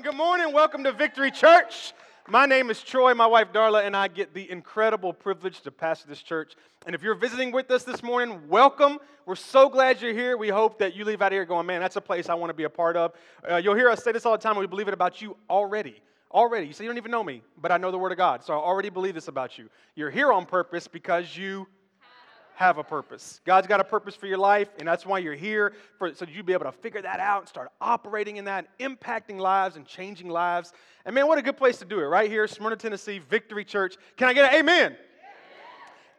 morning, good morning. Welcome to Victory Church. My name is Troy, my wife Darla, and I get the incredible privilege to pastor this church. And if you're visiting with us this morning, welcome. We're so glad you're here. We hope that you leave out of here going, man, that's a place I want to be a part of. Uh, you'll hear us say this all the time, we believe it about you already. Already. You say, you don't even know me, but I know the Word of God, so I already believe this about you. You're here on purpose because you have a purpose. God's got a purpose for your life, and that's why you're here, for, so you be able to figure that out and start operating in that, impacting lives and changing lives. And man, what a good place to do it, right here, Smyrna, Tennessee, Victory Church. Can I get an amen?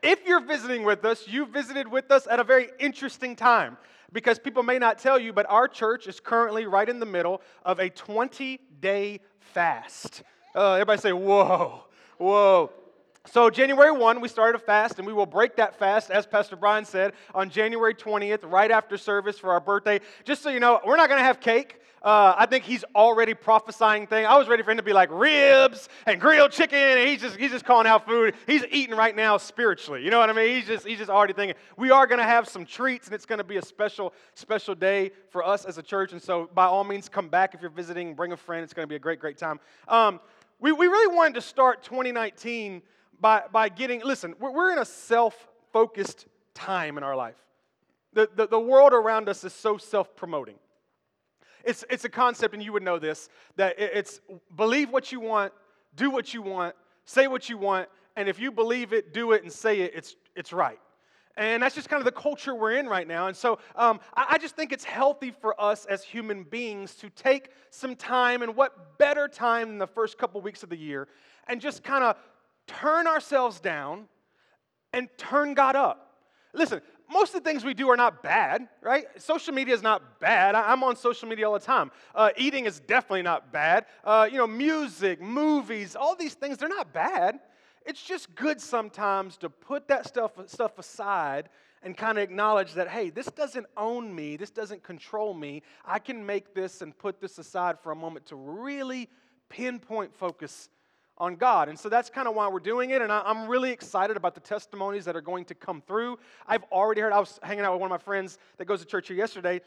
If you're visiting with us, you visited with us at a very interesting time because people may not tell you, but our church is currently right in the middle of a 20 day fast. Uh, everybody say, whoa, whoa. So, January 1, we started a fast, and we will break that fast, as Pastor Brian said, on January 20th, right after service for our birthday. Just so you know, we're not going to have cake. Uh, I think he's already prophesying things. I was ready for him to be like ribs and grilled chicken, and he's just, he's just calling out food. He's eating right now spiritually. You know what I mean? He's just, he's just already thinking. We are going to have some treats, and it's going to be a special, special day for us as a church. And so, by all means, come back if you're visiting, bring a friend. It's going to be a great, great time. Um, we, we really wanted to start 2019 by, by getting, listen, we're, we're in a self focused time in our life. The, the, the world around us is so self promoting. It's, it's a concept, and you would know this, that it's believe what you want, do what you want, say what you want, and if you believe it, do it, and say it, it's, it's right. And that's just kind of the culture we're in right now. And so um, I, I just think it's healthy for us as human beings to take some time, and what better time than the first couple weeks of the year, and just kind of turn ourselves down and turn God up. Listen, most of the things we do are not bad, right? Social media is not bad. I'm on social media all the time. Uh, eating is definitely not bad. Uh, you know, music, movies, all these things, they're not bad. It's just good sometimes to put that stuff, stuff aside and kind of acknowledge that, hey, this doesn't own me, this doesn't control me. I can make this and put this aside for a moment to really pinpoint focus on God. And so that's kind of why we're doing it. And I, am really excited about the testimonies that are going to come through. I've already heard, I was hanging out with one of my friends that goes to church here yesterday,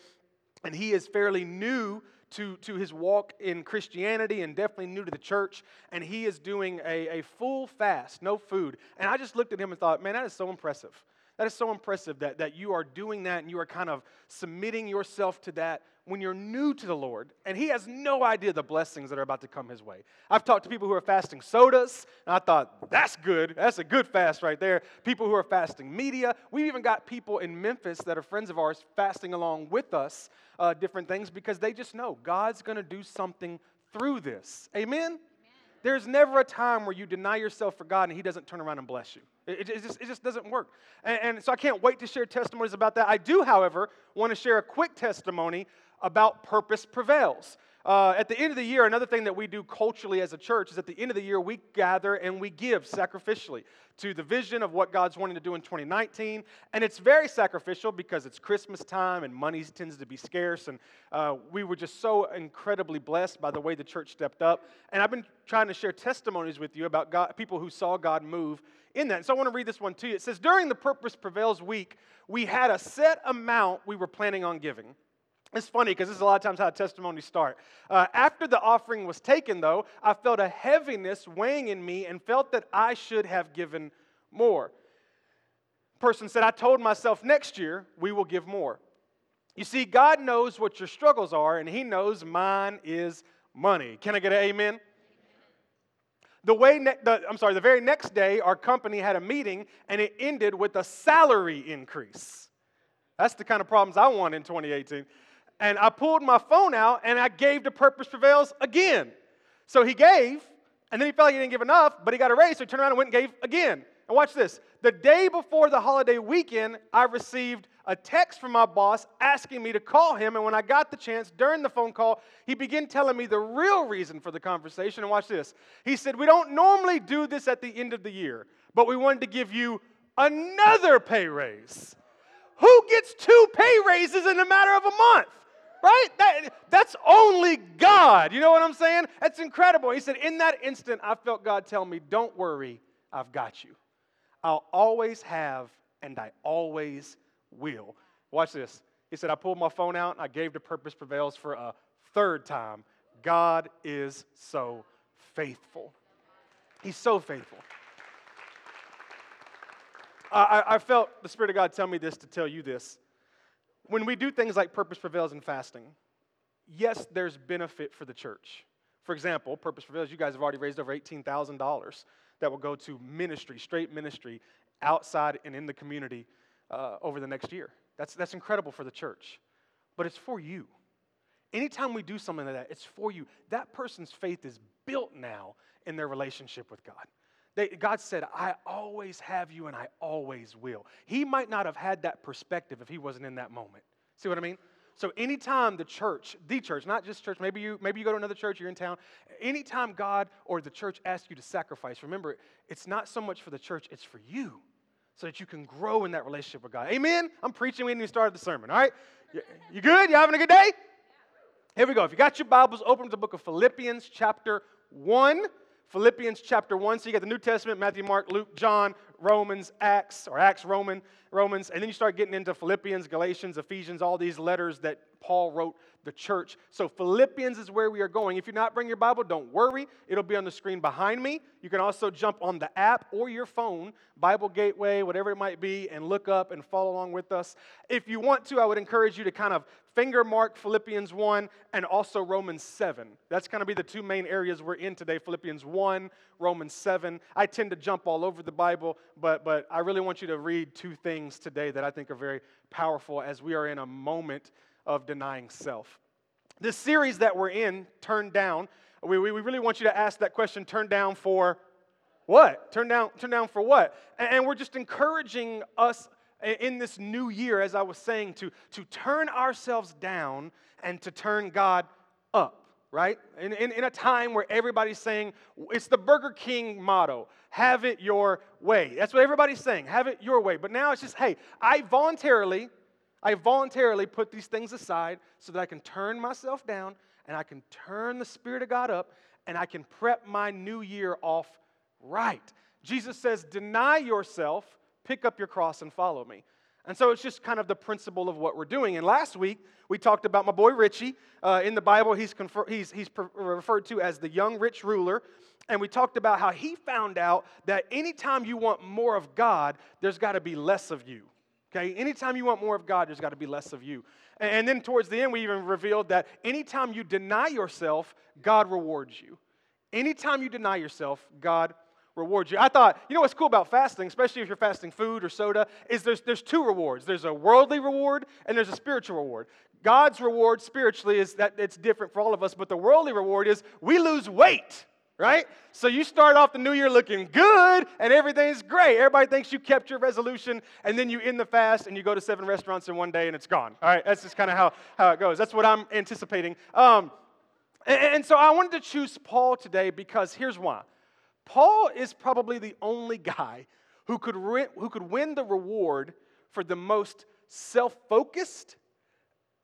and he is fairly new to, to his walk in Christianity and definitely new to the church. And he is doing a, a full fast, no food. And I just looked at him and thought, man, that is so impressive. That is so impressive that, that you are doing that and you are kind of submitting yourself to that when you're new to the Lord, and he has no idea the blessings that are about to come his way. I've talked to people who are fasting sodas, and I thought, that's good. That's a good fast right there. People who are fasting media. We've even got people in Memphis that are friends of ours fasting along with us, uh, different things, because they just know God's going to do something through this. Amen? There's never a time where you deny yourself for God and He doesn't turn around and bless you. It, it, just, it just doesn't work. And, and so I can't wait to share testimonies about that. I do, however, want to share a quick testimony about purpose prevails. Uh, at the end of the year, another thing that we do culturally as a church is at the end of the year, we gather and we give sacrificially to the vision of what God's wanting to do in 2019. And it's very sacrificial because it's Christmas time and money tends to be scarce. And uh, we were just so incredibly blessed by the way the church stepped up. And I've been trying to share testimonies with you about God, people who saw God move in that. And so I want to read this one to you. It says, During the Purpose Prevails week, we had a set amount we were planning on giving. It's funny because this is a lot of times how testimonies start. Uh, after the offering was taken, though, I felt a heaviness weighing in me and felt that I should have given more. Person said, I told myself next year we will give more. You see, God knows what your struggles are, and He knows mine is money. Can I get an amen? The way, ne- the, I'm sorry, the very next day, our company had a meeting, and it ended with a salary increase. That's the kind of problems I want in 2018 and I pulled my phone out and I gave to Purpose Prevails again. So he gave, and then he felt like he didn't give enough, but he got a raise, so he turned around and went and gave again. And watch this. The day before the holiday weekend, I received a text from my boss asking me to call him. And when I got the chance during the phone call, he began telling me the real reason for the conversation. And watch this. He said, We don't normally do this at the end of the year, but we wanted to give you another pay raise. Who gets two pay raises in a matter of a month? Right? That, that's only God. You know what I'm saying? That's incredible. He said, In that instant, I felt God tell me, Don't worry, I've got you. I'll always have, and I always will. Watch this. He said, I pulled my phone out and I gave to Purpose Prevails for a third time God is so faithful. He's so faithful. I, I, felt the Spirit of God tell me this to tell you this. When we do things like Purpose Prevails and fasting, yes, there's benefit for the church. For example, Purpose Prevails, you guys have already raised over $18,000 that will go to ministry, straight ministry, outside and in the community uh, over the next year. That's, that's incredible for the church. But it's for you. Anytime we do something like that, it's for you. That person's faith is built now in their relationship with God. They, God said, I always have you and I always will. He might not have had that perspective if he wasn't in that moment. See what I mean? So anytime the church, the church, not just church, maybe you maybe you go to another church, you're in town. Anytime God or the church asks you to sacrifice, remember, it's not so much for the church, it's for you. So that you can grow in that relationship with God. Amen? I'm preaching We didn't even start the sermon, all right? You, good? You having a good day? Here we go. If you got your Bibles, open to the book of Philippians, chapter 1. Philippians chapter 1. So you got the New Testament, Matthew, Mark, Luke, John, Romans, Acts, or Acts, Roman, Romans, and then you start getting into Philippians, Galatians, Ephesians, all these letters that Paul wrote the church. So Philippians is where we are going. If you're not bringing your Bible, don't worry. It'll be on the screen behind me. You can also jump on the app or your phone, Bible Gateway, whatever it might be, and look up and follow along with us. If you want to, I would encourage you to kind of finger mark Philippians 1 and also Romans 7. That's going to be the two main areas we're in today Philippians 1, Romans 7. I tend to jump all over the Bible, but, but I really want you to read two things today that I think are very powerful as we are in a moment of denying self. This series that we're in, Turn Down, we, we really want you to ask that question turn down for what? Turn down, turn down for what? And we're just encouraging us in this new year, as I was saying, to, to turn ourselves down and to turn God up, right? In, in, in, a time where everybody's saying, it's the Burger King motto have it your way. That's what everybody's saying, have it your way. But now it's just, hey, I voluntarily, I voluntarily put these things aside so that I can turn myself down and I can turn the Spirit of God up and I can prep my new year off right. Jesus says, deny yourself pick up your cross and follow me. And so it's just kind of the principle of what we're doing. And last week, we talked about my boy Richie. Uh, in the Bible, he's, confer- he's, he's per- referred to as the young rich ruler. And we talked about how he found out that anytime you want more of God, there's got to be less of you. Okay? Anytime you want more of God, there's got to be less of you. And, then towards the end, we even revealed that anytime you deny yourself, God rewards you. Anytime you deny yourself, God rewards you. I thought, you know what's cool about fasting, especially if you're fasting food or soda, is there's, there's two rewards. There's a worldly reward and there's a spiritual reward. God's reward spiritually is that it's different for all of us, but the worldly reward is we lose weight, right? So you start off the new year looking good and everything's great. Everybody thinks you kept your resolution, and then you end the fast and you go to seven restaurants in one day and it's gone. All right, that's just kind of how, how it goes. That's what I'm anticipating. Um, and, and so I wanted to choose Paul today because here's why. Paul is probably the only guy who could, re- who could win the reward for the most self focused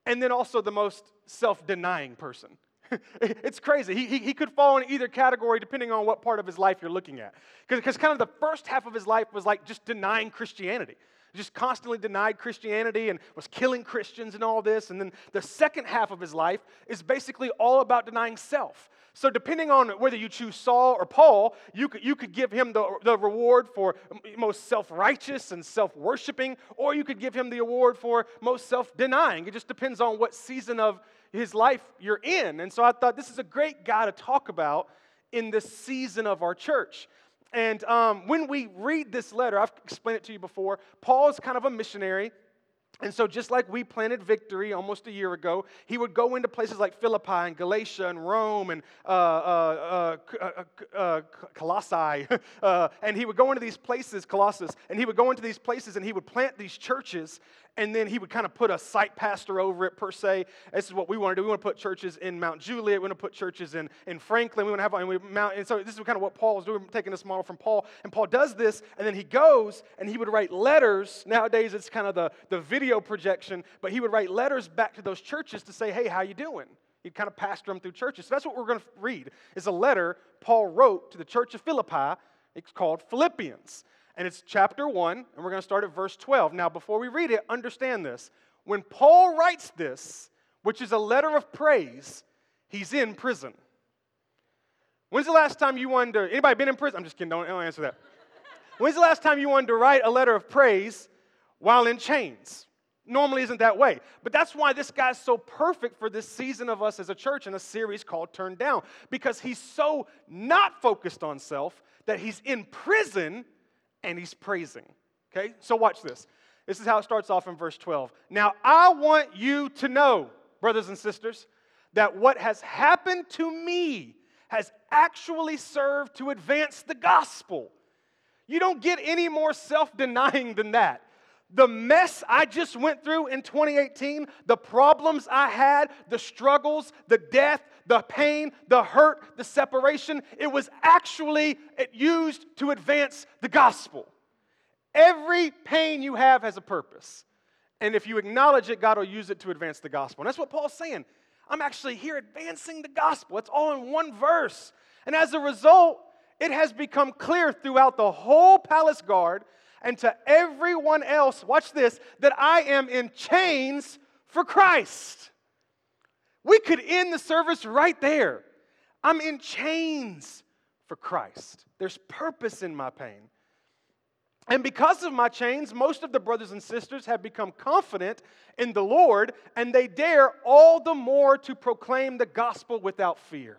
and then also the most self denying person. it's crazy. He, he, he, could fall in either category depending on what part of his life you're looking at. Because kind of the first half of his life was like just denying Christianity. Just constantly denied Christianity and was killing Christians and all this. And then the second half of his life is basically all about denying self. So, depending on whether you choose Saul or Paul, you could, you could give him the, the reward for most self righteous and self worshiping, or you could give him the award for most self denying. It just depends on what season of his life you're in. And so, I thought this is a great guy to talk about in this season of our church. And um, when we read this letter, I've explained it to you before, Paul is kind of a missionary. And so, just like we planted victory almost a year ago, he would go into places like Philippi and Galatia and Rome and uh, uh, uh, uh, uh Colossae. Uh, and he would go into these places, Colossus, and he would go into these places and he would plant these churches and then he would kind of put a site pastor over it per se. This is what we want to do. We want to put churches in Mount Juliet. We want to put churches in, in Franklin. We want to have and, we Mount, and so this is kind of what Paul is doing, taking this model from Paul. And Paul does this, and then he goes and he would write letters. Nowadays it's kind of the, the video projection, but he would write letters back to those churches to say, hey, how you doing? He'd kind of pastor them through churches. So that's what we're going to read. Is a letter Paul wrote to the church of Philippi. It's called Philippians and it's chapter 1, and we're going to start at verse 12. Now, before we read it, understand this. When Paul writes this, which is a letter of praise, He's in prison. When's the last time you wanted to, anybody been in prison? I'm just kidding, don't, don't answer that. When's the last time you wanted to write a letter of praise while in chains? Normally isn't that way. But that's why this guy's so perfect for this season of us as a church in a series called Turn Down. Because he's so not focused on self that he's in prison and he's praising. Okay? So watch this. This is how it starts off in verse 12. Now, I want you to know, brothers and sisters, that what has happened to me has actually served to advance the gospel. You don't get any more self denying than that. The mess I just went through in 2018, the problems I had, the struggles, the death, the pain, the hurt, the separation, it was actually used to advance the gospel. Every pain you have has a purpose. And if you acknowledge it, God will use it to advance the gospel. And that's what Paul's saying. I'm actually here advancing the gospel. It's all in one verse. And as a result, it has become clear throughout the whole palace guard and to everyone else, watch this, that I am in chains for Christ. We could end the service right there. I'm in chains for Christ. There's purpose in my pain. And because of my chains, most of the brothers and sisters have become confident in the Lord, and they dare all the more to proclaim the gospel without fear.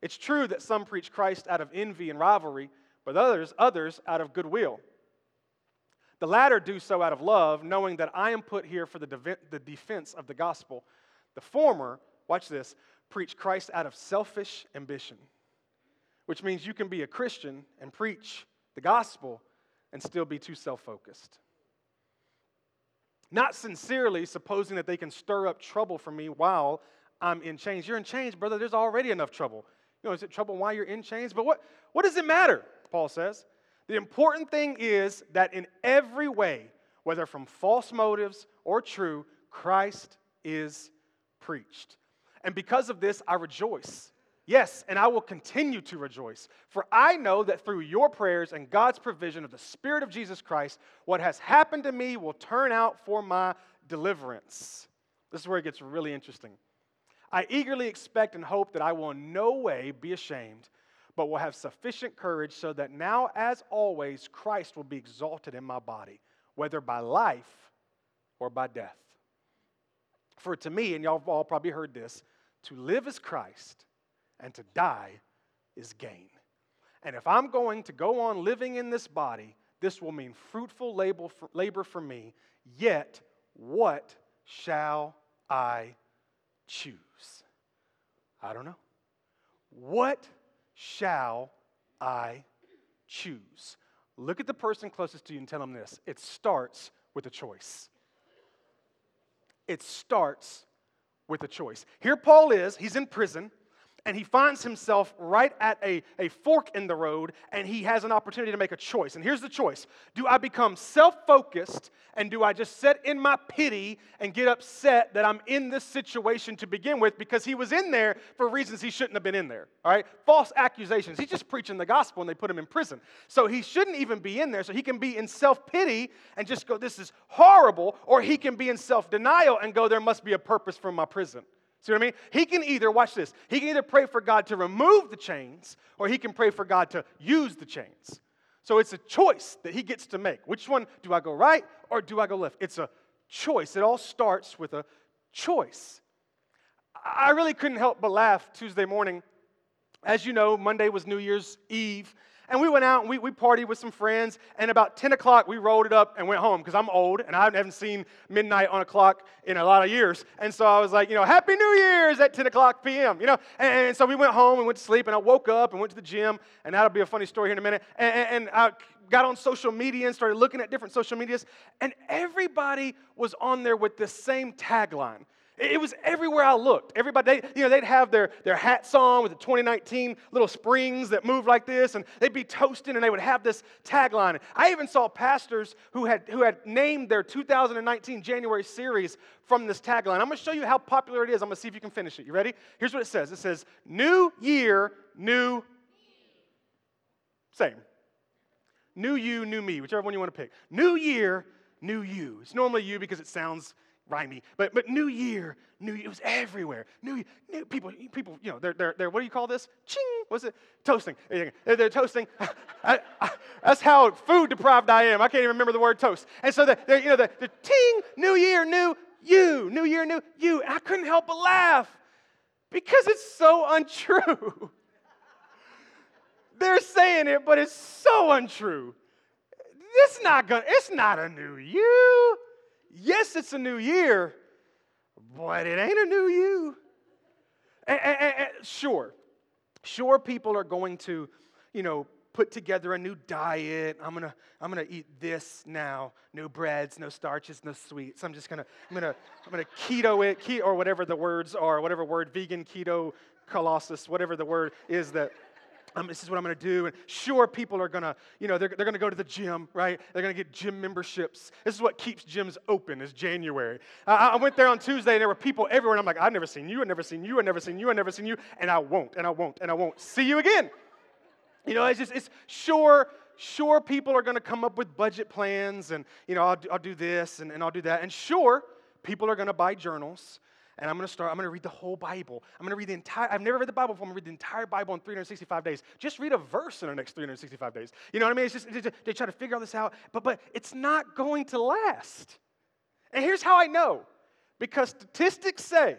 It's true that some preach Christ out of envy and rivalry, but others, others out of goodwill. The latter do so out of love, knowing that I am put here for the, de- the defense of the gospel. The former, watch this, preach Christ out of selfish ambition, which means you can be a Christian and preach the gospel and still be too self focused. Not sincerely supposing that they can stir up trouble for me while I'm in chains. You're in chains, brother. There's already enough trouble. You know, is it trouble while you're in chains? But what, what does it matter? Paul says. The important thing is that in every way, whether from false motives or true, Christ is preached. And because of this, I rejoice. Yes, and I will continue to rejoice. For I know that through your prayers and God's provision of the Spirit of Jesus Christ, what has happened to me will turn out for my deliverance. This is where it gets really interesting. I eagerly expect and hope that I will in no way be ashamed, but will have sufficient courage so that now, as always, Christ will be exalted in my body, whether by life or by death. For to me, and y'all have all probably heard this, to live is Christ and to die is gain. And if I'm going to go on living in this body, this will mean fruitful labor for me. Yet, what shall I choose? I don't know. What shall I choose? Look at the person closest to you and tell them this. It starts with a choice. It starts with a choice. Here Paul is, he's in prison and he finds himself right at a, a fork in the road and he has an opportunity to make a choice. And here's the choice Do I become self focused and do I just sit in my pity and get upset that I'm in this situation to begin with because he was in there for reasons he shouldn't have been in there? All right? False accusations. He's just preaching the gospel and they put him in prison. So he shouldn't even be in there. So he can be in self pity and just go, This is horrible. Or he can be in self denial and go, There must be a purpose for my prison. See what I mean? He can either, watch this, he can either pray for God to remove the chains or he can pray for God to use the chains. So it's a choice that he gets to make. Which one do I go right or do I go left? It's a choice. It all starts with a choice. I really couldn't help but laugh Tuesday morning. As you know, Monday was New Year's Eve, and we went out and we, we partied with some friends. And about 10 o'clock, we rolled it up and went home because I'm old and I haven't seen midnight on a clock in a lot of years. And so I was like, you know, Happy New Year's at 10 o'clock p.m., you know. And, and so we went home and went to sleep. And I woke up and went to the gym. And that'll be a funny story here in a minute. And, and, and I got on social media and started looking at different social medias. And everybody was on there with the same tagline. It was everywhere I looked. Everybody, they, you know, they'd have their, their hats on with the 2019 little springs that moved like this, and they'd be toasting, and they would have this tagline. I even saw pastors who had, who had named their 2019 January series from this tagline. I'm going to show you how popular it is. I'm going to see if you can finish it. You ready? Here's what it says it says, New Year, New. Same. New you, new me, whichever one you want to pick. New year, new you. It's normally you because it sounds rhymey, but, but New Year, New Year, it was everywhere. New, new people, people, you know, they're, they're, they're, what do you call this? Ching, what's it? Toasting. They're, they're toasting. I, I, that's how food deprived I am. I can't even remember the word toast. And so, they're you know, the, the ting, New Year, new you, New Year, new you. And I couldn't help but laugh because it's so untrue. they're saying it, but it's so untrue. It's not gonna, it's not a new you. Yes, it's a new year, but it ain't a new you. And, and, and, sure, sure, people are going to, you know, put together a new diet. I'm gonna, I'm gonna eat this now. No breads, no starches, no sweets. I'm just gonna, I'm gonna, I'm gonna keto it, keto, or whatever the words are, whatever word, vegan, keto, colossus, whatever the word is that um, this is what I'm going to do. And sure, people are going to, you know, they're, they're going to go to the gym, right? They're going to get gym memberships. This is what keeps gyms open is January. I went there on Tuesday and there were people everywhere. And I'm like, I've never seen you. I've never seen you. I've never seen you. I've never seen you. And I won't, and I won't, and I won't see you again. You know, it's just, it's sure, sure people are going to come up with budget plans and, you know, I'll do, I'll do this and, and I'll do that. And sure, people are going to buy journals and I'm going to start, I'm going to read the whole Bible. I'm going to read the entire, I've never read the Bible before. I'm going to read the entire Bible in 365 days. Just read a verse in the next 365 days. You know what I mean? It's just, they try to figure all this out, but, but it's not going to last. And here's how I know because statistics say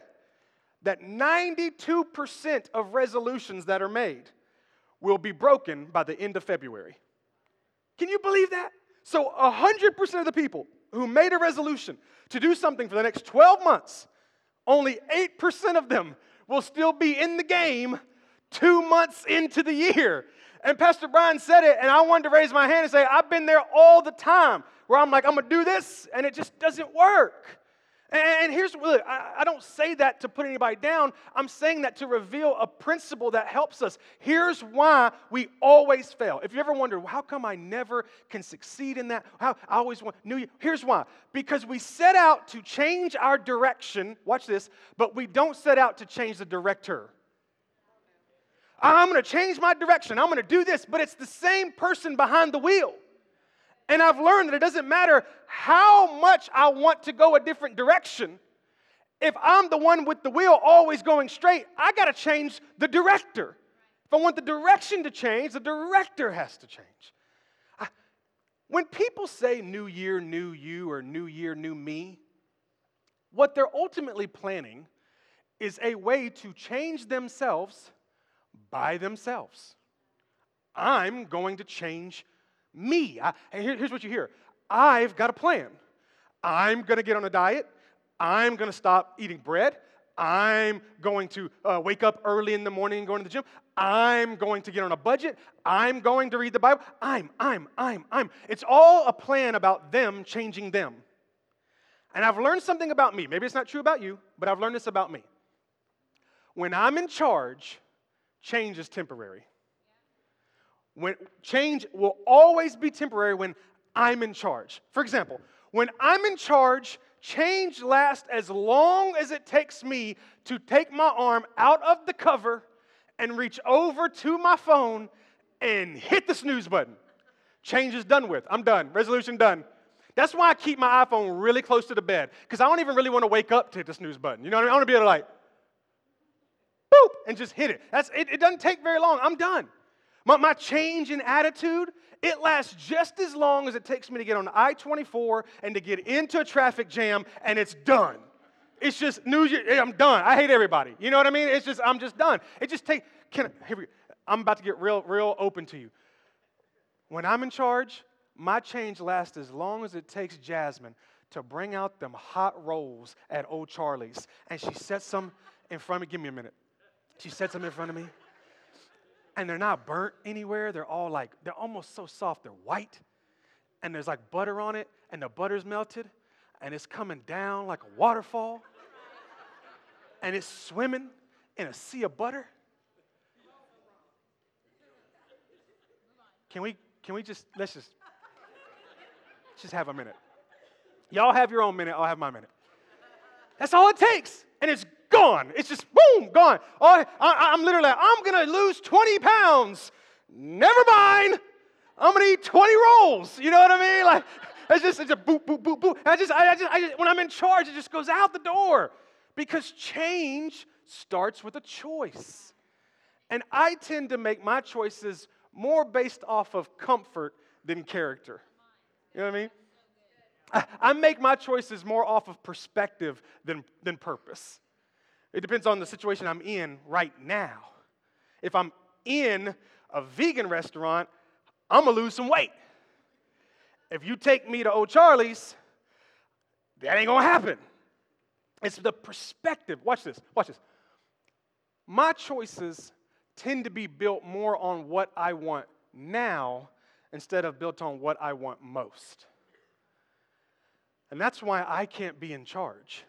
that 92% of resolutions that are made will be broken by the end of February. Can you believe that? So 100% of the people who made a resolution to do something for the next 12 months only 8% of them will still be in the game two months into the year. And Pastor Brian said it, and I wanted to raise my hand and say, I've been there all the time where I'm like, I'm gonna do this, and it just doesn't work. And here's look, I don't say that to put anybody down. I'm saying that to reveal a principle that helps us. Here's why we always fail. If you ever wonder, how come I never can succeed in that? How I always want new. Here's why. Because we set out to change our direction. Watch this, but we don't set out to change the director. I'm going to change my direction. I'm going to do this, but it's the same person behind the wheel. And I've learned that it doesn't matter how much I want to go a different direction. If I'm the one with the wheel always going straight, I got to change the director. If I want the direction to change, the director has to change. I, when people say new year, new you, or new year, new me, what they're ultimately planning is a way to change themselves by themselves. I'm going to change me. I, here, here's what you hear I've got a plan. I'm going to get on a diet. I'm going to stop eating bread. I'm going to uh, wake up early in the morning and go to the gym. I'm going to get on a budget. I'm going to read the Bible. I'm, I'm, I'm, I'm. It's all a plan about them changing them. And I've learned something about me. Maybe it's not true about you, but I've learned this about me. When I'm in charge, change is temporary. When change will always be temporary when I'm in charge. For example, when I'm in charge, change lasts as long as it takes me to take my arm out of the cover and reach over to my phone and hit the snooze button. Change is done with. I'm done. Resolution done. That's why I keep my iPhone really close to the bed because I don't even really want to wake up to hit the snooze button. You know what I mean? I want to be able to like, boop, and just hit it. That's, it, it doesn't take very long. I'm done. My, my change in attitude, it lasts just as long as it takes me to get on I 24 and to get into a traffic jam, and it's done. It's just news. I'm done. I hate everybody. You know what I mean? It's just I'm just done. It just take. Can here we, go. I'm about to get real, real open to you. When I'm in charge, my change lasts as long as it takes Jasmine to bring out them hot rolls at Old Charlie's, and she sets them in front of me. Give me a minute. She sets them in front of me and they're not burnt anywhere. They're all like, they're almost so soft, they're white. And there's like butter on it, and the butter's melted, and it's coming down like a waterfall. and it's swimming in a sea of butter. Can we, can we just, let's just, just have a minute. Y'all have your own minute, I'll have my minute. That's all it takes. And it's gone. It's just boom, gone. Oh, I, am literally, I'm going to lose 20 pounds. Never mind. I'm going to eat 20 rolls. You know what I mean? Like, It's just, it's a boop, boop, boop, boop. I just, I, I just, I just, when I'm in charge, it just goes out the door because change starts with a choice. And I tend to make my choices more based off of comfort than character. You know what I mean? I, I make my choices more off of perspective than, than purpose. It depends on the situation I'm in right now. If I'm in a vegan restaurant, I'm gonna lose some weight. If you take me to Old Charlie's, that ain't gonna happen. It's the perspective. Watch this, watch this. My choices tend to be built more on what I want now instead of built on what I want most. And that's why I can't be in charge.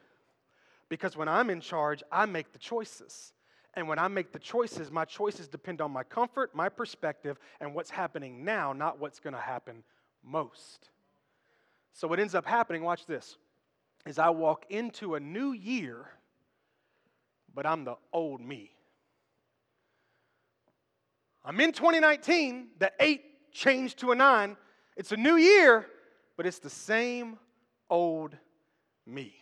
Because when I'm in charge, I make the choices. And when I make the choices, my choices depend on my comfort, my perspective, and what's happening now, not what's going to happen most. So, what ends up happening, watch this, is I walk into a new year, but I'm the old me. I'm in 2019, the eight changed to a nine. It's a new year, but it's the same old me.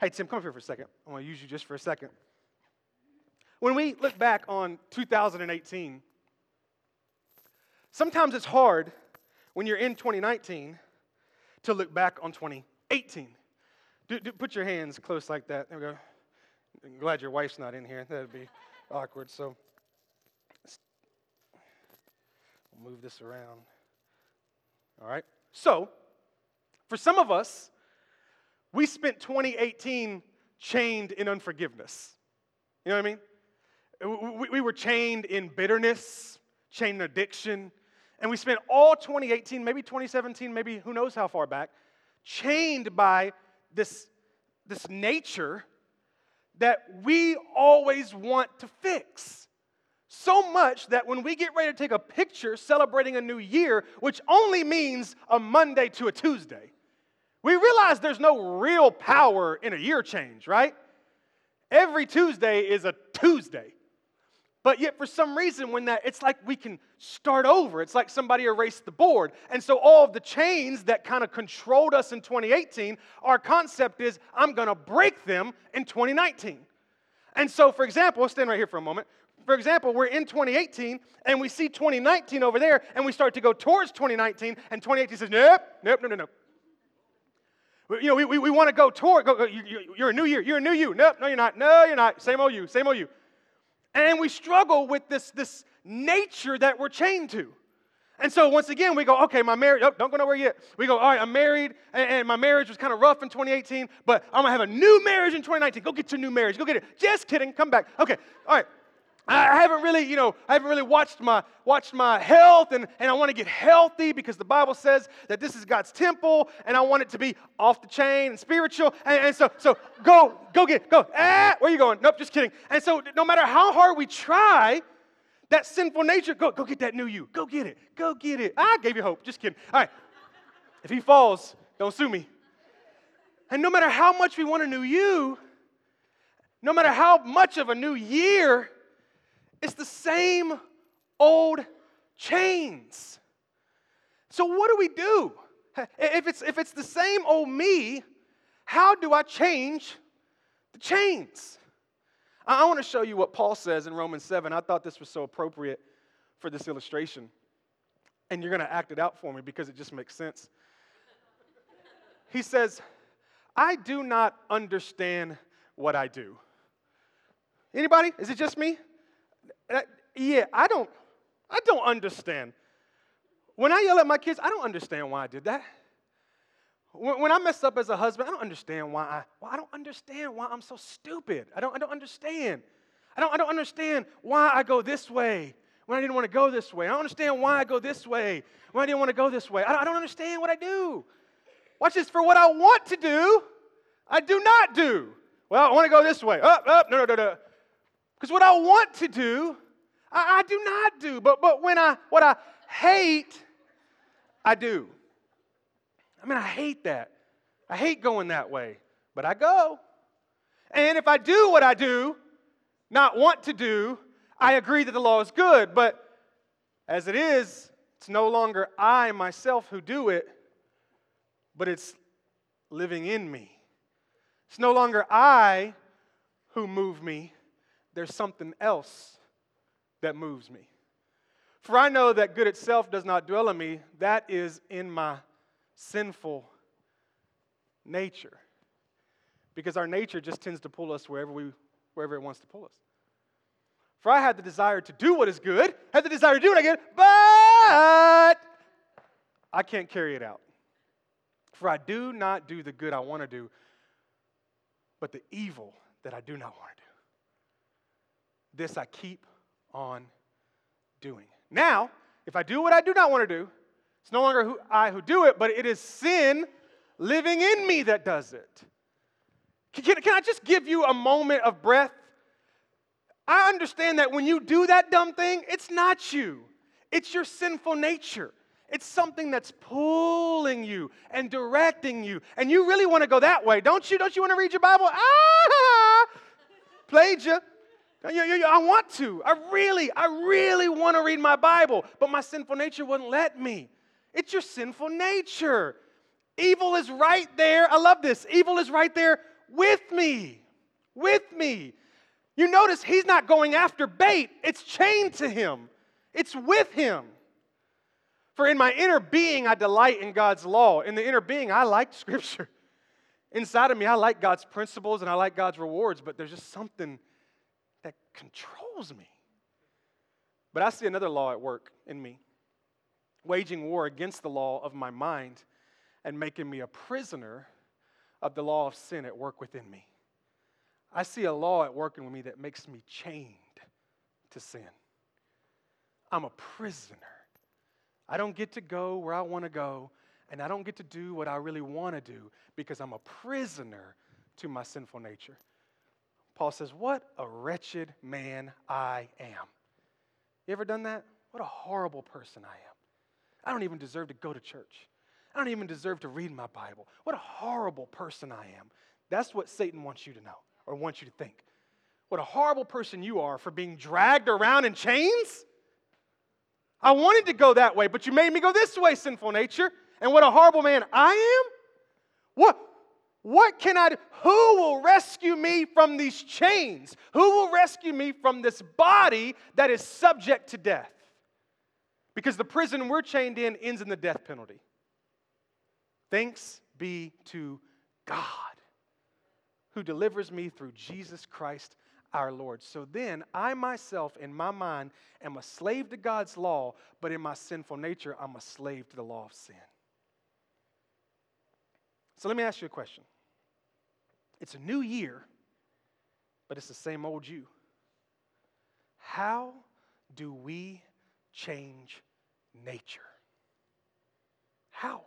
Hey, Tim, come up here for a second. I want to use you just for a second. When we look back on 2018, sometimes it's hard when you're in 2019 to look back on 2018. Do, do, put your hands close like that. There we go. I'm glad your wife's not in here. That'd be awkward. So, we'll move this around. All right. So, for some of us, we spent 2018 chained in unforgiveness. You know what I mean? We, we were chained in bitterness, chained in addiction, and we spent all 2018, maybe 2017, maybe who knows how far back, chained by this, this nature that we always want to fix. So much that when we get ready to take a picture celebrating a new year, which only means a Monday to a Tuesday, we realize there's no real power in a year change, right? Every Tuesday is a Tuesday. But yet, for some reason, when that, it's like we can start over. It's like somebody erased the board. And so, all of the chains that kind of controlled us in 2018, our concept is I'm going to break them in 2019. And so, for example, we'll stand right here for a moment. For example, we're in 2018 and we see 2019 over there and we start to go towards 2019 and 2018 says, nope, nope, no, no, no. You know, we, we, we want to go toward, go, go, you, are a new year, you're a new you. Nope, no, you're not. No, you're not. Same old you, same old you. And we struggle with this, this nature that we're chained to. And so once again, we go, okay, my marriage, oh, don't go nowhere yet. We go, all right, I'm married, and, and my marriage was kind of rough in 2018, but I'm gonna have a new marriage in 2019. Go get your new marriage. Go get it. Just kidding. Come back. Okay, all right. I haven't really, you know, I haven't really watched my watched my health and, and I want to get healthy because the Bible says that this is God's temple and I want it to be off the chain and spiritual. And, and so so go, go get, go. Ah, where are you going? Nope, just kidding. And so no matter how hard we try, that sinful nature, go, go get that new you. Go get it. Go get it. I gave you hope. Just kidding. All right. If he falls, don't sue me. And no matter how much we want a new you, no matter how much of a new year, it's the same old chains. So, what do we do? If it's, if it's the same old me, how do I change the chains? I want to show you what Paul says in Romans 7. I thought this was so appropriate for this illustration. And you're going to act it out for me because it just makes sense. He says, I do not understand what I do. Anybody? Is it just me? I, yeah, I don't, I don't understand. When I yell at my kids, I don't understand why I did that. When, when I mess up as a husband, I don't understand why I, well, I don't understand why I'm so stupid. I don't, I don't understand. I don't, I don't understand why I go this way when I didn't want to go this way. I don't understand why I go this way when I didn't want to go this way. I don't, I don't understand what I do. Watch this. For what I want to do, I do not do. Well, I want to go this way. Up, up, no, no, no, no. Because what I want to do, I, I, do not do. But, but when I, what I hate, I do. I mean, I hate that. I hate going that way, but I go. And if I do what I do, not want to do, I agree that the law is good. But as it is, it's no longer I myself who do it, but it's living in me. It's no longer I who move me, there's something else that moves me. For I know that good itself does not dwell in me, that is in my sinful nature. Because our nature just tends to pull us wherever, we, wherever it wants to pull us. For I had the desire to do what is good, had the desire to do what I but I can't carry it out. For I do not do the good I want to do, but the evil that I do not want to do. This I keep on doing. Now, if I do what I do not want to do, it's no longer who, I who do it, but it is sin living in me that does it. Can, can I just give you a moment of breath? I understand that when you do that dumb thing, it's not you, it's your sinful nature. It's something that's pulling you and directing you. And you really want to go that way, don't you? Don't you want to read your Bible? Ah! Played you. I want to. I really, I really want to read my Bible, but my sinful nature wouldn't let me. It's your sinful nature. Evil is right there. I love this. Evil is right there with me. With me. You notice he's not going after bait, it's chained to him, it's with him. For in my inner being, I delight in God's law. In the inner being, I like Scripture. Inside of me, I like God's principles and I like God's rewards, but there's just something that controls me. But I see another law at work in me, waging war against the law of my mind and making me a prisoner of the law of sin at work within me. I see a law at work in me that makes me chained to sin. I'm a prisoner I don't get to go where I want to go, and I don't get to do what I really want to do because I'm a prisoner to my sinful nature. Paul says, What a wretched man I am. You ever done that? What a horrible person I am. I don't even deserve to go to church. I don't even deserve to read my Bible. What a horrible person I am. That's what Satan wants you to know or wants you to think. What a horrible person you are for being dragged around in chains I wanted to go that way, but you made me go this way, sinful nature. And what a horrible man I am. What, what can I do? Who will rescue me from these chains? Who will rescue me from this body that is subject to death? Because the prison we're chained in ends in the death penalty. Thanks be to God who delivers me through Jesus Christ our Lord. So then, I myself, in my mind, am a slave to God's law, but in my sinful nature, I'm a slave to the law of sin. So let me ask you a question. It's a new year, but it's the same old you. How do we change nature? How?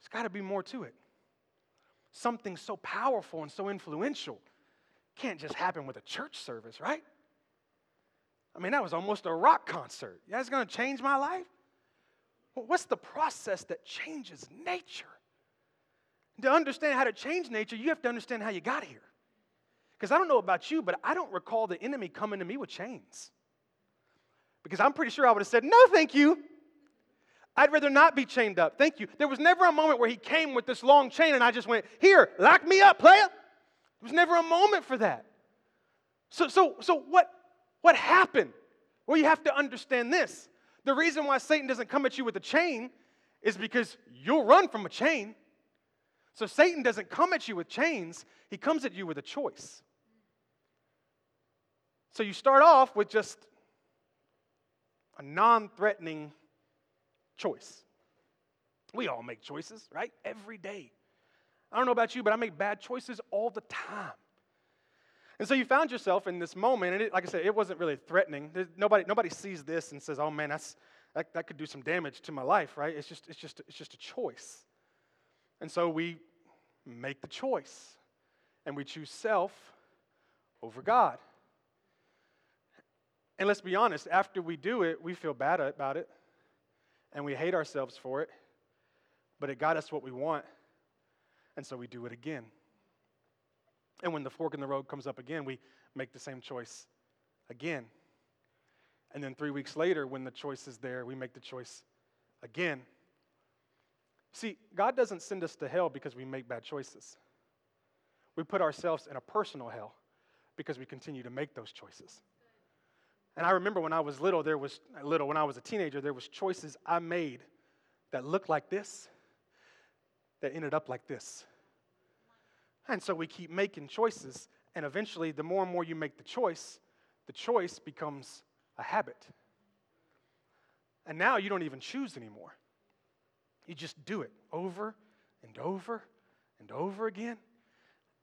There's got to be more to it. Something so powerful and so influential can't just happen with a church service, right? I mean, that was almost a rock concert. That's going to change my life? What's the process that changes nature? To understand how to change nature, you have to understand how you got here. Because I don't know about you, but I don't recall the enemy coming to me with chains. Because I'm pretty sure I would have said, No, thank you. I'd rather not be chained up. Thank you. There was never a moment where he came with this long chain and I just went, Here, lock me up, player. There was never a moment for that. So, so, so what, what happened? Well, you have to understand this. The reason why Satan doesn't come at you with a chain is because you'll run from a chain. So Satan doesn't come at you with chains, he comes at you with a choice. So you start off with just a non threatening choice. We all make choices, right? Every day. I don't know about you, but I make bad choices all the time. And so you found yourself in this moment, and it, like I said, it wasn't really threatening. nobody, nobody sees this and says, "Oh man, that's that, that could do some damage to my life," right? It's just, it's just, it's just a choice. And so we make the choice, and we choose self over God. And let's be honest, after we do it, we feel bad about it, and we hate ourselves for it. But it got us what we want, and so we do it again. And when the fork in the road comes up again, we make the same choice again. And then three weeks later, when the choice is there, we make the choice again. See, God doesn't send us to hell because we make bad choices. We put ourselves in a personal hell because we continue to make those choices. And I remember when I was little, there was little, when I was a teenager, there was choices I made that looked like this, that ended up like this. And so we keep making choices, and eventually, the more and more you make the choice, the choice becomes a habit. And now you don't even choose anymore. You just do it over and over and over again.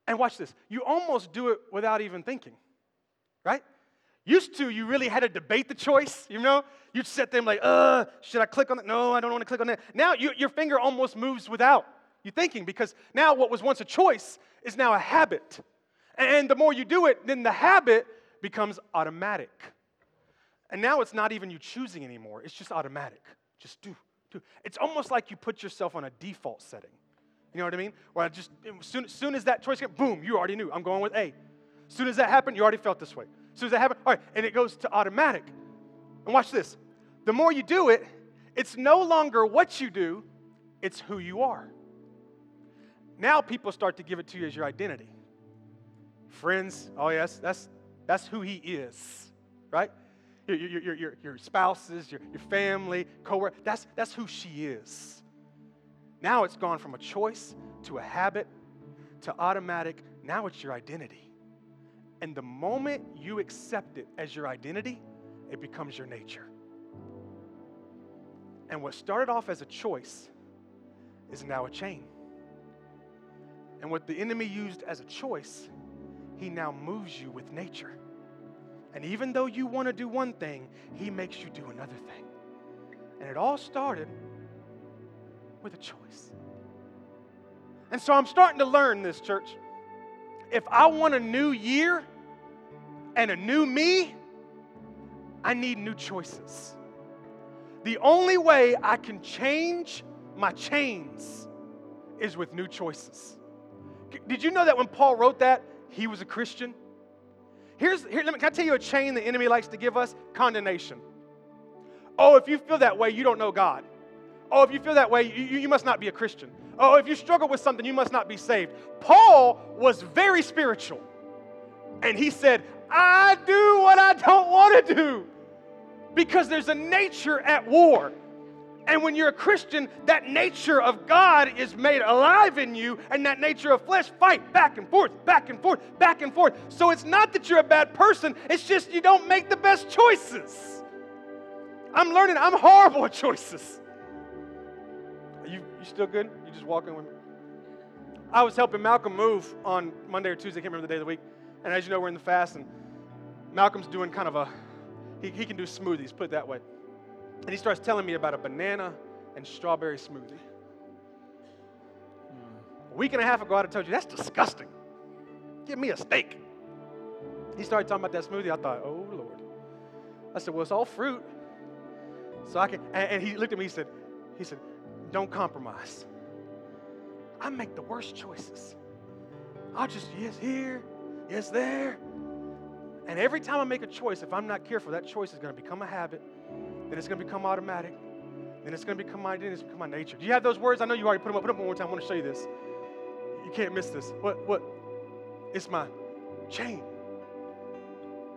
And watch this you almost do it without even thinking, right? Used to, you really had to debate the choice, you know? You'd sit there like, uh, should I click on it? No, I don't want to click on that. Now you, your finger almost moves without you thinking because now what was once a choice is now a habit. And the more you do it, then the habit becomes automatic. And now it's not even you choosing anymore, it's just automatic. Just do, It's almost like you put yourself on a default setting. You know what I mean? Where I just, soon, soon as that choice came, boom, you already knew, I'm going with A. As soon as that happened, you already felt this way. As soon as that happened, all right, and it goes to automatic. And watch this. The more you do it, it's no longer what you do, it's who you are. Now people start to give it to you as your identity. Friends, oh yes, that's that's who he is, right? Your, your, your, your, spouses, your, your family, co that's, that's who she is. Now it's gone from a choice to a habit to automatic. Now it's your identity. And the moment you accept it as your identity, it becomes your nature. And what started off as a choice is now a chain. And what the enemy used as a choice, he now moves you with nature. And even though you want to do one thing, he makes you do another thing. And it all started with a choice. And so I'm starting to learn this, church. If I want a new year and a new me, I need new choices. The only way I can change my chains is with new choices. Did you know that when Paul wrote that, he was a Christian? Here's, here, let me, can I tell you a chain the enemy likes to give us? Condemnation. Oh, if you feel that way, you don't know God. Oh, if you feel that way, you, you must not be a Christian. Oh, if you struggle with something, you must not be saved. Paul was very spiritual. And he said, I do what I don't want to do because there's a nature at war. And when you're a Christian, that nature of God is made alive in you, and that nature of flesh fight back and forth, back and forth, back and forth. So it's not that you're a bad person, it's just you don't make the best choices. I'm learning, I'm horrible at choices. Are you, you still good? You just walking with me? I was helping Malcolm move on Monday or Tuesday, I can't remember the day of the week. And as you know, we're in the fast, and Malcolm's doing kind of a, he, he can do smoothies, put it that way. And he starts telling me about a banana and strawberry smoothie. Hmm. A week and a half ago, I'd have told you, that's disgusting. Give me a steak. He started talking about that smoothie. I thought, oh, Lord. I said, well, it's all fruit. So I can, and, and he looked at me, he said, he said, don't compromise. I make the worst choices. I'll just, yes, here, yes, there. And every time I make a choice, if I'm not careful, that choice is going to become a habit then it's going to become automatic. Then it's going to become my identity, it's become my nature. Do you have those words? I know you already put them up. Put them up one more time. I want to show you this. You can't miss this. What? What? It's my chain.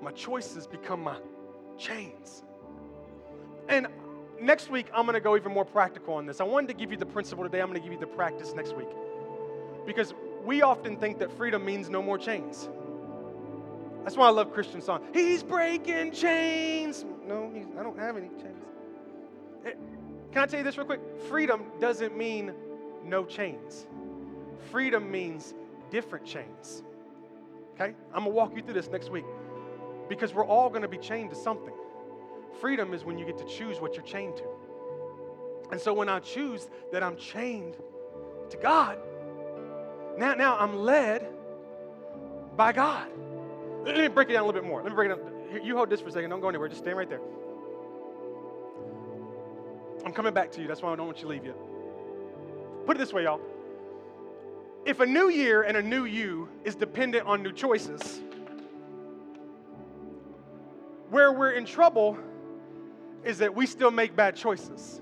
My choices become my chains. And next week, I'm going to go even more practical on this. I wanted to give you the principle today. I'm going to give you the practice next week. Because we often think that freedom means no more chains. That's why I love Christian song. He's breaking chains. No, I don't have any chains. Eh, can I tell you this real quick? Freedom doesn't mean no chains. Freedom means different chains. Okay? I'm going to walk you through this next week because we're all going to be chained to something. Freedom is when you get to choose what you're chained to. And so when I choose that I'm chained to God, now, now I'm led by God. Let me break it down a little bit more. Let me break it down. You hold this for a second. Don't go anywhere. Just stand right there. I'm coming back to you. That's why I don't want you to leave yet. Put it this way, y'all. If a new year and a new you is dependent on new choices, where we're in trouble is that we still make bad choices.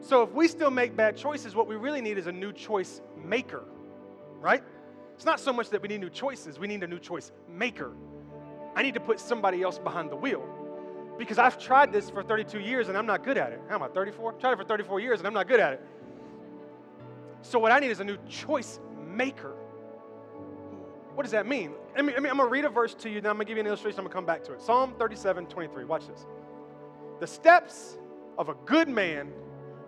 So if we still make bad choices, what we really need is a new choice maker, right? It's not so much that we need new choices, we need a new choice maker. I need to put somebody else behind the wheel. Because I've tried this for 32 years and I'm not good at it. How am I, 34? Tried it for 34 years and I'm not good at it. So what I need is a new choice maker. What does that mean? I mean, I mean I'm going to read a verse to you, then I'm going to give you an illustration. I'm going to come back to it. Psalm 37, 23. Watch this. The steps of a good man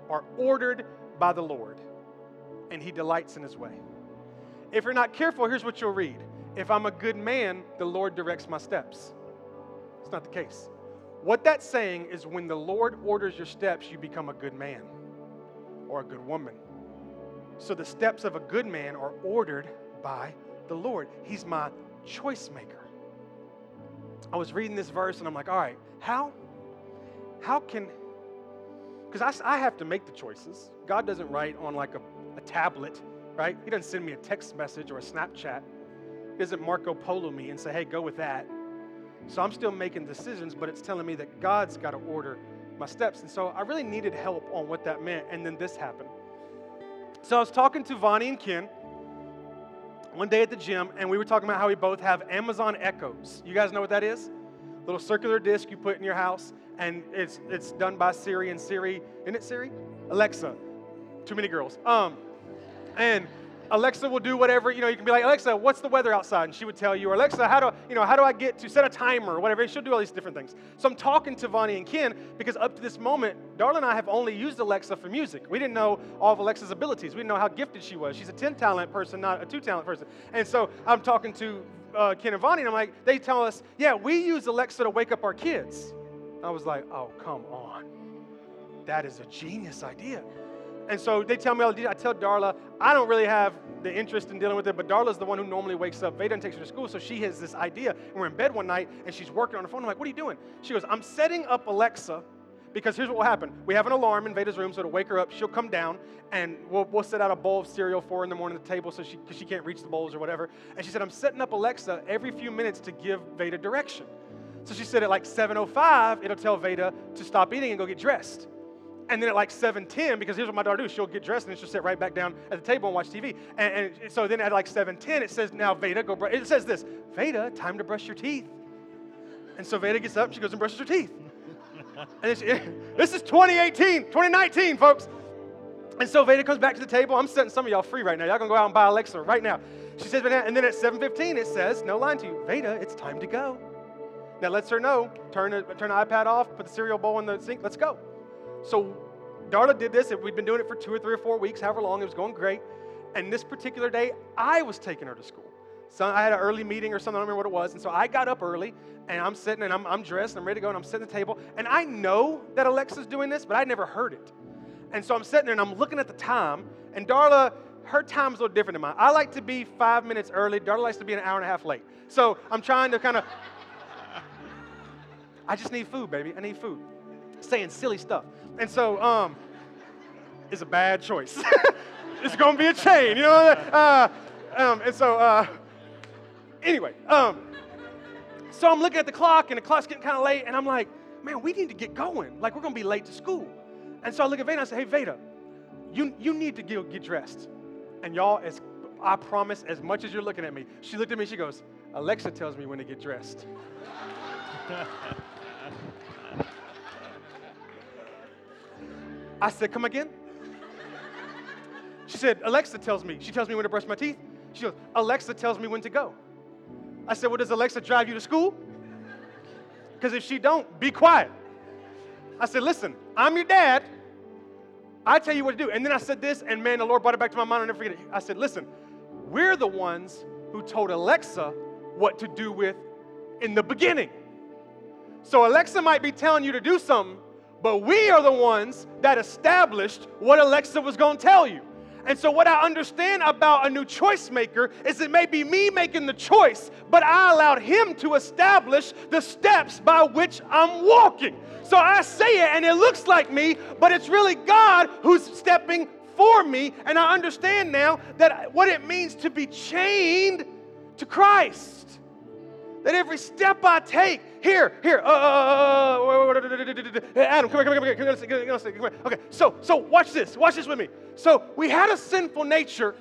are ordered by the Lord, and he delights in his way. If you're not careful, here's what you'll read. If I'm a good man, the Lord directs my steps. It's not the case. What that's saying is when the Lord orders your steps, you become a good man or a good woman. So the steps of a good man are ordered by the Lord. He's my choice maker. I was reading this verse and I'm like, all right, how? How can, because I, I have to make the choices. God doesn't write on like a, a tablet, right? He doesn't send me a text message or a Snapchat. Doesn't Marco Polo me and say, hey, go with that. So I'm still making decisions, but it's telling me that God's got to order my steps. And so I really needed help on what that meant. And then this happened. So I was talking to Vonnie and Ken one day at the gym, and we were talking about how we both have Amazon Echoes. You guys know what that is? Little circular disc you put in your house, and it's it's done by Siri. And Siri, isn't it Siri? Alexa. Too many girls. Um, and Alexa will do whatever, you know, you can be like, Alexa, what's the weather outside? And she would tell you, or Alexa, how do, you know, how do I get to set a timer or whatever? She'll do all these different things. So I'm talking to Vonnie and Ken because up to this moment, Darla and I have only used Alexa for music. We didn't know all of Alexa's abilities. We didn't know how gifted she was. She's a 10 talent person, not a two talent person. And so I'm talking to uh, Ken and Vonnie, and I'm like, they tell us, yeah, we use Alexa to wake up our kids. I was like, oh, come on. That is a genius idea. And so they tell me all the I tell Darla, I don't really have the interest in dealing with it, but Darla's the one who normally wakes up. Veda takes her to school, so she has this idea. And we're in bed one night, and she's working on her phone. I'm like, what are you doing? She goes, I'm setting up Alexa because here's what will happen. We have an alarm in Veda's room, so to wake her up, she'll come down, and we'll, we'll set out a bowl of cereal for her in the morning at the table so she, she can't reach the bowls or whatever. And she said, I'm setting up Alexa every few minutes to give Veda direction. So she said at like 7.05, it'll tell Veda to stop eating and go get dressed. And then at like 7.10, because here's what my daughter does, she'll get dressed and she'll sit right back down at the table and watch TV. And, and so then at like 7.10, it says, now Veda, go brush. It says this, Veda, time to brush your teeth. And so Veda gets up and she goes and brushes her teeth. and she, this is 2018, 2019, folks. And so Veda comes back to the table. I'm setting some of y'all free right now. Y'all gonna go out and buy Alexa right now. She says, and then at 7.15, it says, no line to you, Veda, it's time to go. Now lets her know, turn, turn the iPad off, put the cereal bowl in the sink, let's go. So Darla did this, and we'd been doing it for two or three or four weeks, however long, it was going great. And this particular day, I was taking her to school. So I had an early meeting or something, I don't remember what it was. And so I got up early and I'm sitting and I'm, I'm dressed and I'm ready to go and I'm sitting at the table. And I know that Alexa's doing this, but I'd never heard it. And so I'm sitting there and I'm looking at the time. And Darla, her time's a little different than mine. I like to be five minutes early. Darla likes to be an hour and a half late. So I'm trying to kind of, I just need food, baby. I need food. Saying silly stuff. And so, um, it's a bad choice. it's gonna be a chain, you know. Uh, um, and so, uh, anyway, um, so I'm looking at the clock, and the clock's getting kind of late, and I'm like, man, we need to get going. Like we're gonna be late to school. And so I look at Veda, and I say, hey, Veda, you you need to get, get dressed. And y'all, as I promise, as much as you're looking at me, she looked at me, she goes, Alexa tells me when to get dressed. I said, Come again? She said, Alexa tells me. She tells me when to brush my teeth. She goes, Alexa tells me when to go. I said, Well, does Alexa drive you to school? Because if she don't, be quiet. I said, Listen, I'm your dad. I tell you what to do. And then I said this, and man, the Lord brought it back to my mind. I'll never forget it. I said, Listen, we're the ones who told Alexa what to do with in the beginning. So Alexa might be telling you to do something, but we are the ones that established what Alexa was going to tell you. And so, what I understand about a new choice maker is it may be me making the choice, but I allowed him to establish the steps by which I'm walking. So I say it and it looks like me, but it's really God who's stepping for me. And I understand now that what it means to be chained to Christ. That every step I take, here, here, uh, uh, uh, uh Adam, come here, come here, come here, come here, come here. Okay, so, so watch this, watch this with me. So we had a sinful nature.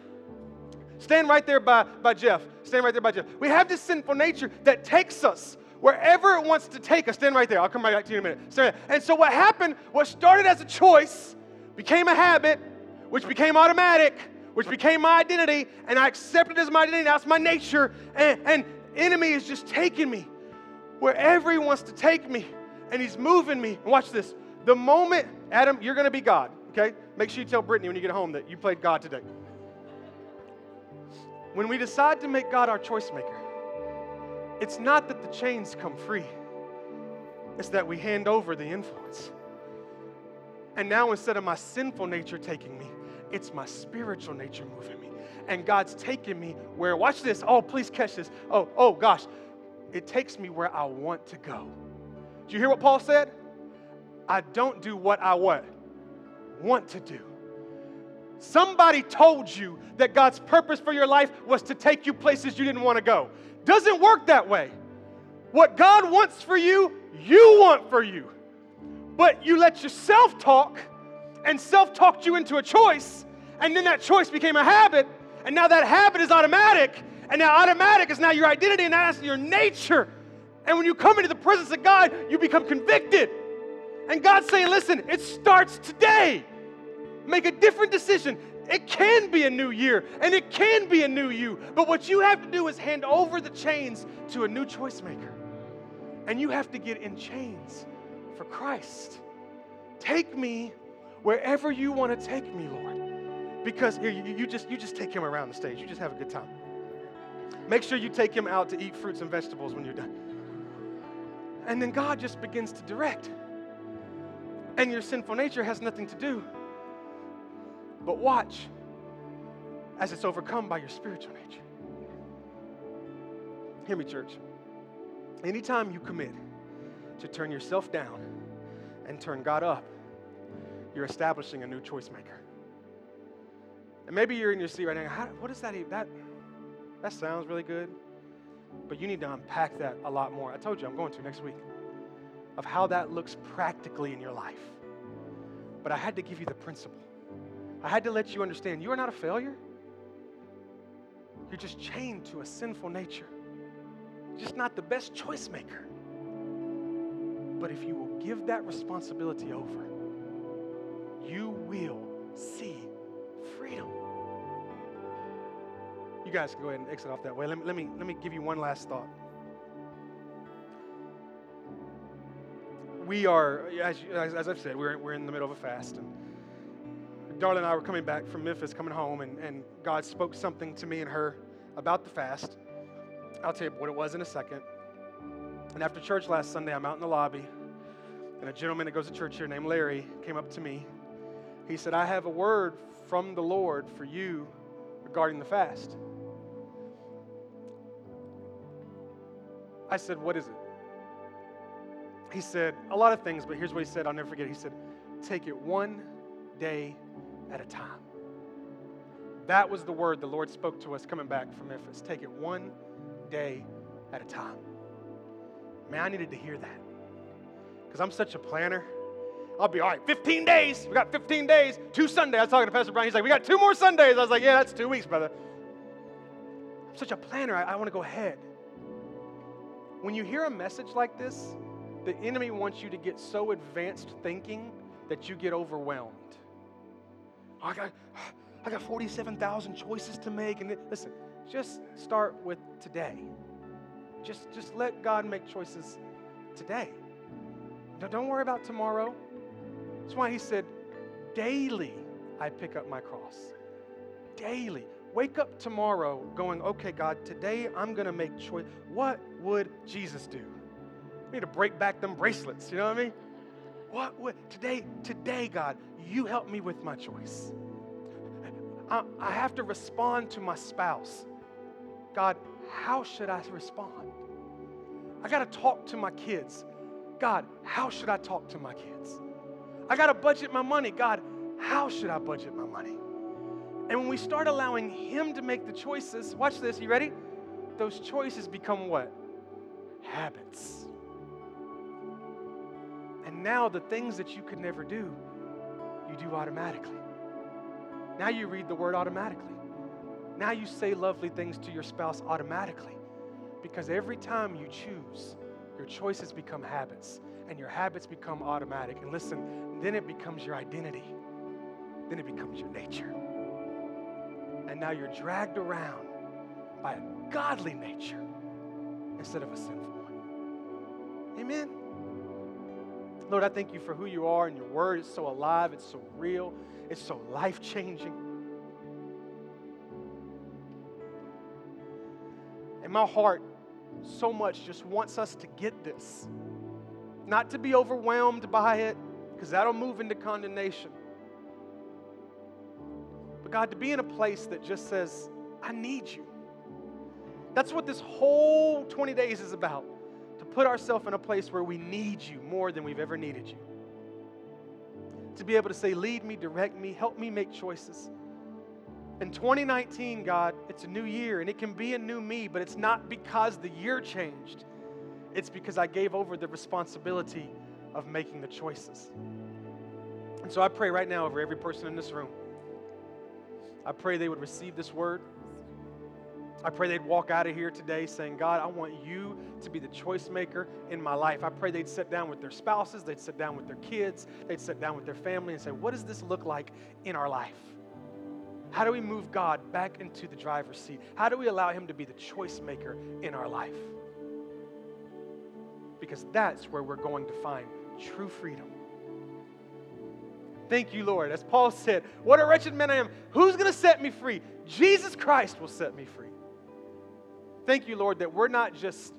Stand right there by, by Jeff. Stand right there by Jeff. We have this sinful nature that takes us wherever it wants to take us. Stand right there. I'll come right back to you in a minute. Stand right and so what happened, what started as a choice, became a habit, which became automatic, which became my identity, and I accepted it as my identity. That's my nature. And, and enemy is just taking me wherever he wants to take me, and he's moving me. And watch this. The moment, Adam, you're going to be God, okay? Make sure you tell Brittany when you get home that you played God today. When we decide to make God our choice maker, it's not that the chains come free, it's that we hand over the influence. And now, instead of my sinful nature taking me, it's my spiritual nature moving me. And God's taking me where, watch this. Oh, please catch this. Oh, oh gosh. It takes me where I want to go. Do you hear what Paul said? I don't do what I what? Want to do. Somebody told you that God's purpose for your life was to take you places you didn't want to go. Doesn't work that way. What God wants for you, you want for you. But you let yourself talk, and self talked you into a choice, and then that choice became a habit, and now that habit is automatic, and now automatic is now your identity, and that's your nature. And when you come into the presence of God, you become convicted. And God's saying, listen, it starts today. Make a different decision. It can be a new year and it can be a new you. But what you have to do is hand over the chains to a new choice maker. And you have to get in chains for Christ. Take me wherever you want to take me, Lord. Because here, you, you, just, you just take him around the stage. You just have a good time. Make sure you take him out to eat fruits and vegetables when you're done. And then God just begins to direct. And your sinful nature has nothing to do. But watch as it's overcome by your spiritual nature. Hear me, church. Anytime you commit to turn yourself down and turn God up, you're establishing a new choice maker. And maybe you're in your seat right now. How, what is that? Even? That that sounds really good, but you need to unpack that a lot more. I told you I'm going to next week of how that looks practically in your life. But I had to give you the principle. I had to let you understand you are not a failure. You're just chained to a sinful nature. Just not the best choice maker. But if you will give that responsibility over, You guys can go ahead and exit off that way. Let me, let me, let me give you one last thought. We are, as, as, I've said, we're, we're in the middle of a fast. And Darla and I were coming back from Memphis, coming home, and, and God spoke something to me and her about the fast. I'll tell you what it was in a second. And after church last Sunday, I'm out in the lobby, and a gentleman that goes to church here named Larry came up to me. He said, I have a word from the Lord for you regarding the fast. I said, What is it? He said, A lot of things, but here's what he said. I'll never forget. He said, Take it one day at a time. That was the word the Lord spoke to us coming back from Memphis. Take it one day at a time. Man, I needed to hear that. Because I'm such a planner. I'll be all right, 15 days. We got 15 days. Two Sundays. I was talking to Pastor Brian. He's like, we got two more Sundays. I was like, yeah, that's two weeks, brother. I'm such a planner. I, I want to go ahead. When you hear a message like this, the enemy wants you to get so advanced thinking that you get overwhelmed. I got, I got 47,000 choices to make. And listen, just start with today. Just, just let God make choices today. Don't worry about tomorrow. That's why he said, daily I pick up my cross. Daily. Wake up tomorrow going, okay, God, today I'm going to make choice. What would Jesus do? We need to break back them bracelets. You know what I mean? What would today, today, God, you help me with my choice. I, I have to respond to my spouse. God, how should I respond? I got to talk to my kids. God, how should I talk to my kids? I got to budget my money. God, how should I budget my money? And when we start allowing Him to make the choices, watch this, you ready? Those choices become what? habits. And now the things that you could never do, you do automatically. Now you read the word automatically. Now you say lovely things to your spouse automatically. Because every time you choose, your choices become habits, and your habits become automatic. And listen, then it becomes your identity, then it becomes your nature. And now you're dragged around by a godly nature instead of a sinful one. Amen. Lord, I thank you for who you are and your word is so alive, it's so real, it's so life changing. And my heart so much just wants us to get this. Not to be overwhelmed by it, because that'll move into condemnation. But God, to be in a place that just says, I need you. That's what this whole 20 days is about. To put ourselves in a place where we need you more than we've ever needed you. To be able to say, Lead me, direct me, help me make choices. In 2019, God, it's a new year and it can be a new me, but it's not because the year changed. It's because I gave over the responsibility of making the choices. And so I pray right now over every person in this room. I pray they would receive this word. I pray they'd walk out of here today saying, God, I want you to be the choice maker in my life. I pray they'd sit down with their spouses, they'd sit down with their kids, they'd sit down with their family and say, What does this look like in our life? How do we move God back into the driver's seat? How do we allow Him to be the choice maker in our life? Because that's where we're going to find true freedom. Thank you, Lord. As Paul said, What a wretched man I am. Who's going to set me free? Jesus Christ will set me free. Thank you, Lord, that we're not just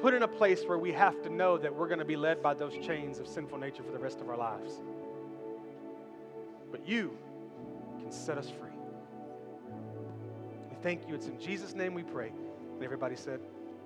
put in a place where we have to know that we're going to be led by those chains of sinful nature for the rest of our lives. But you can set us free. We thank you. It's in Jesus' name we pray. And everybody said,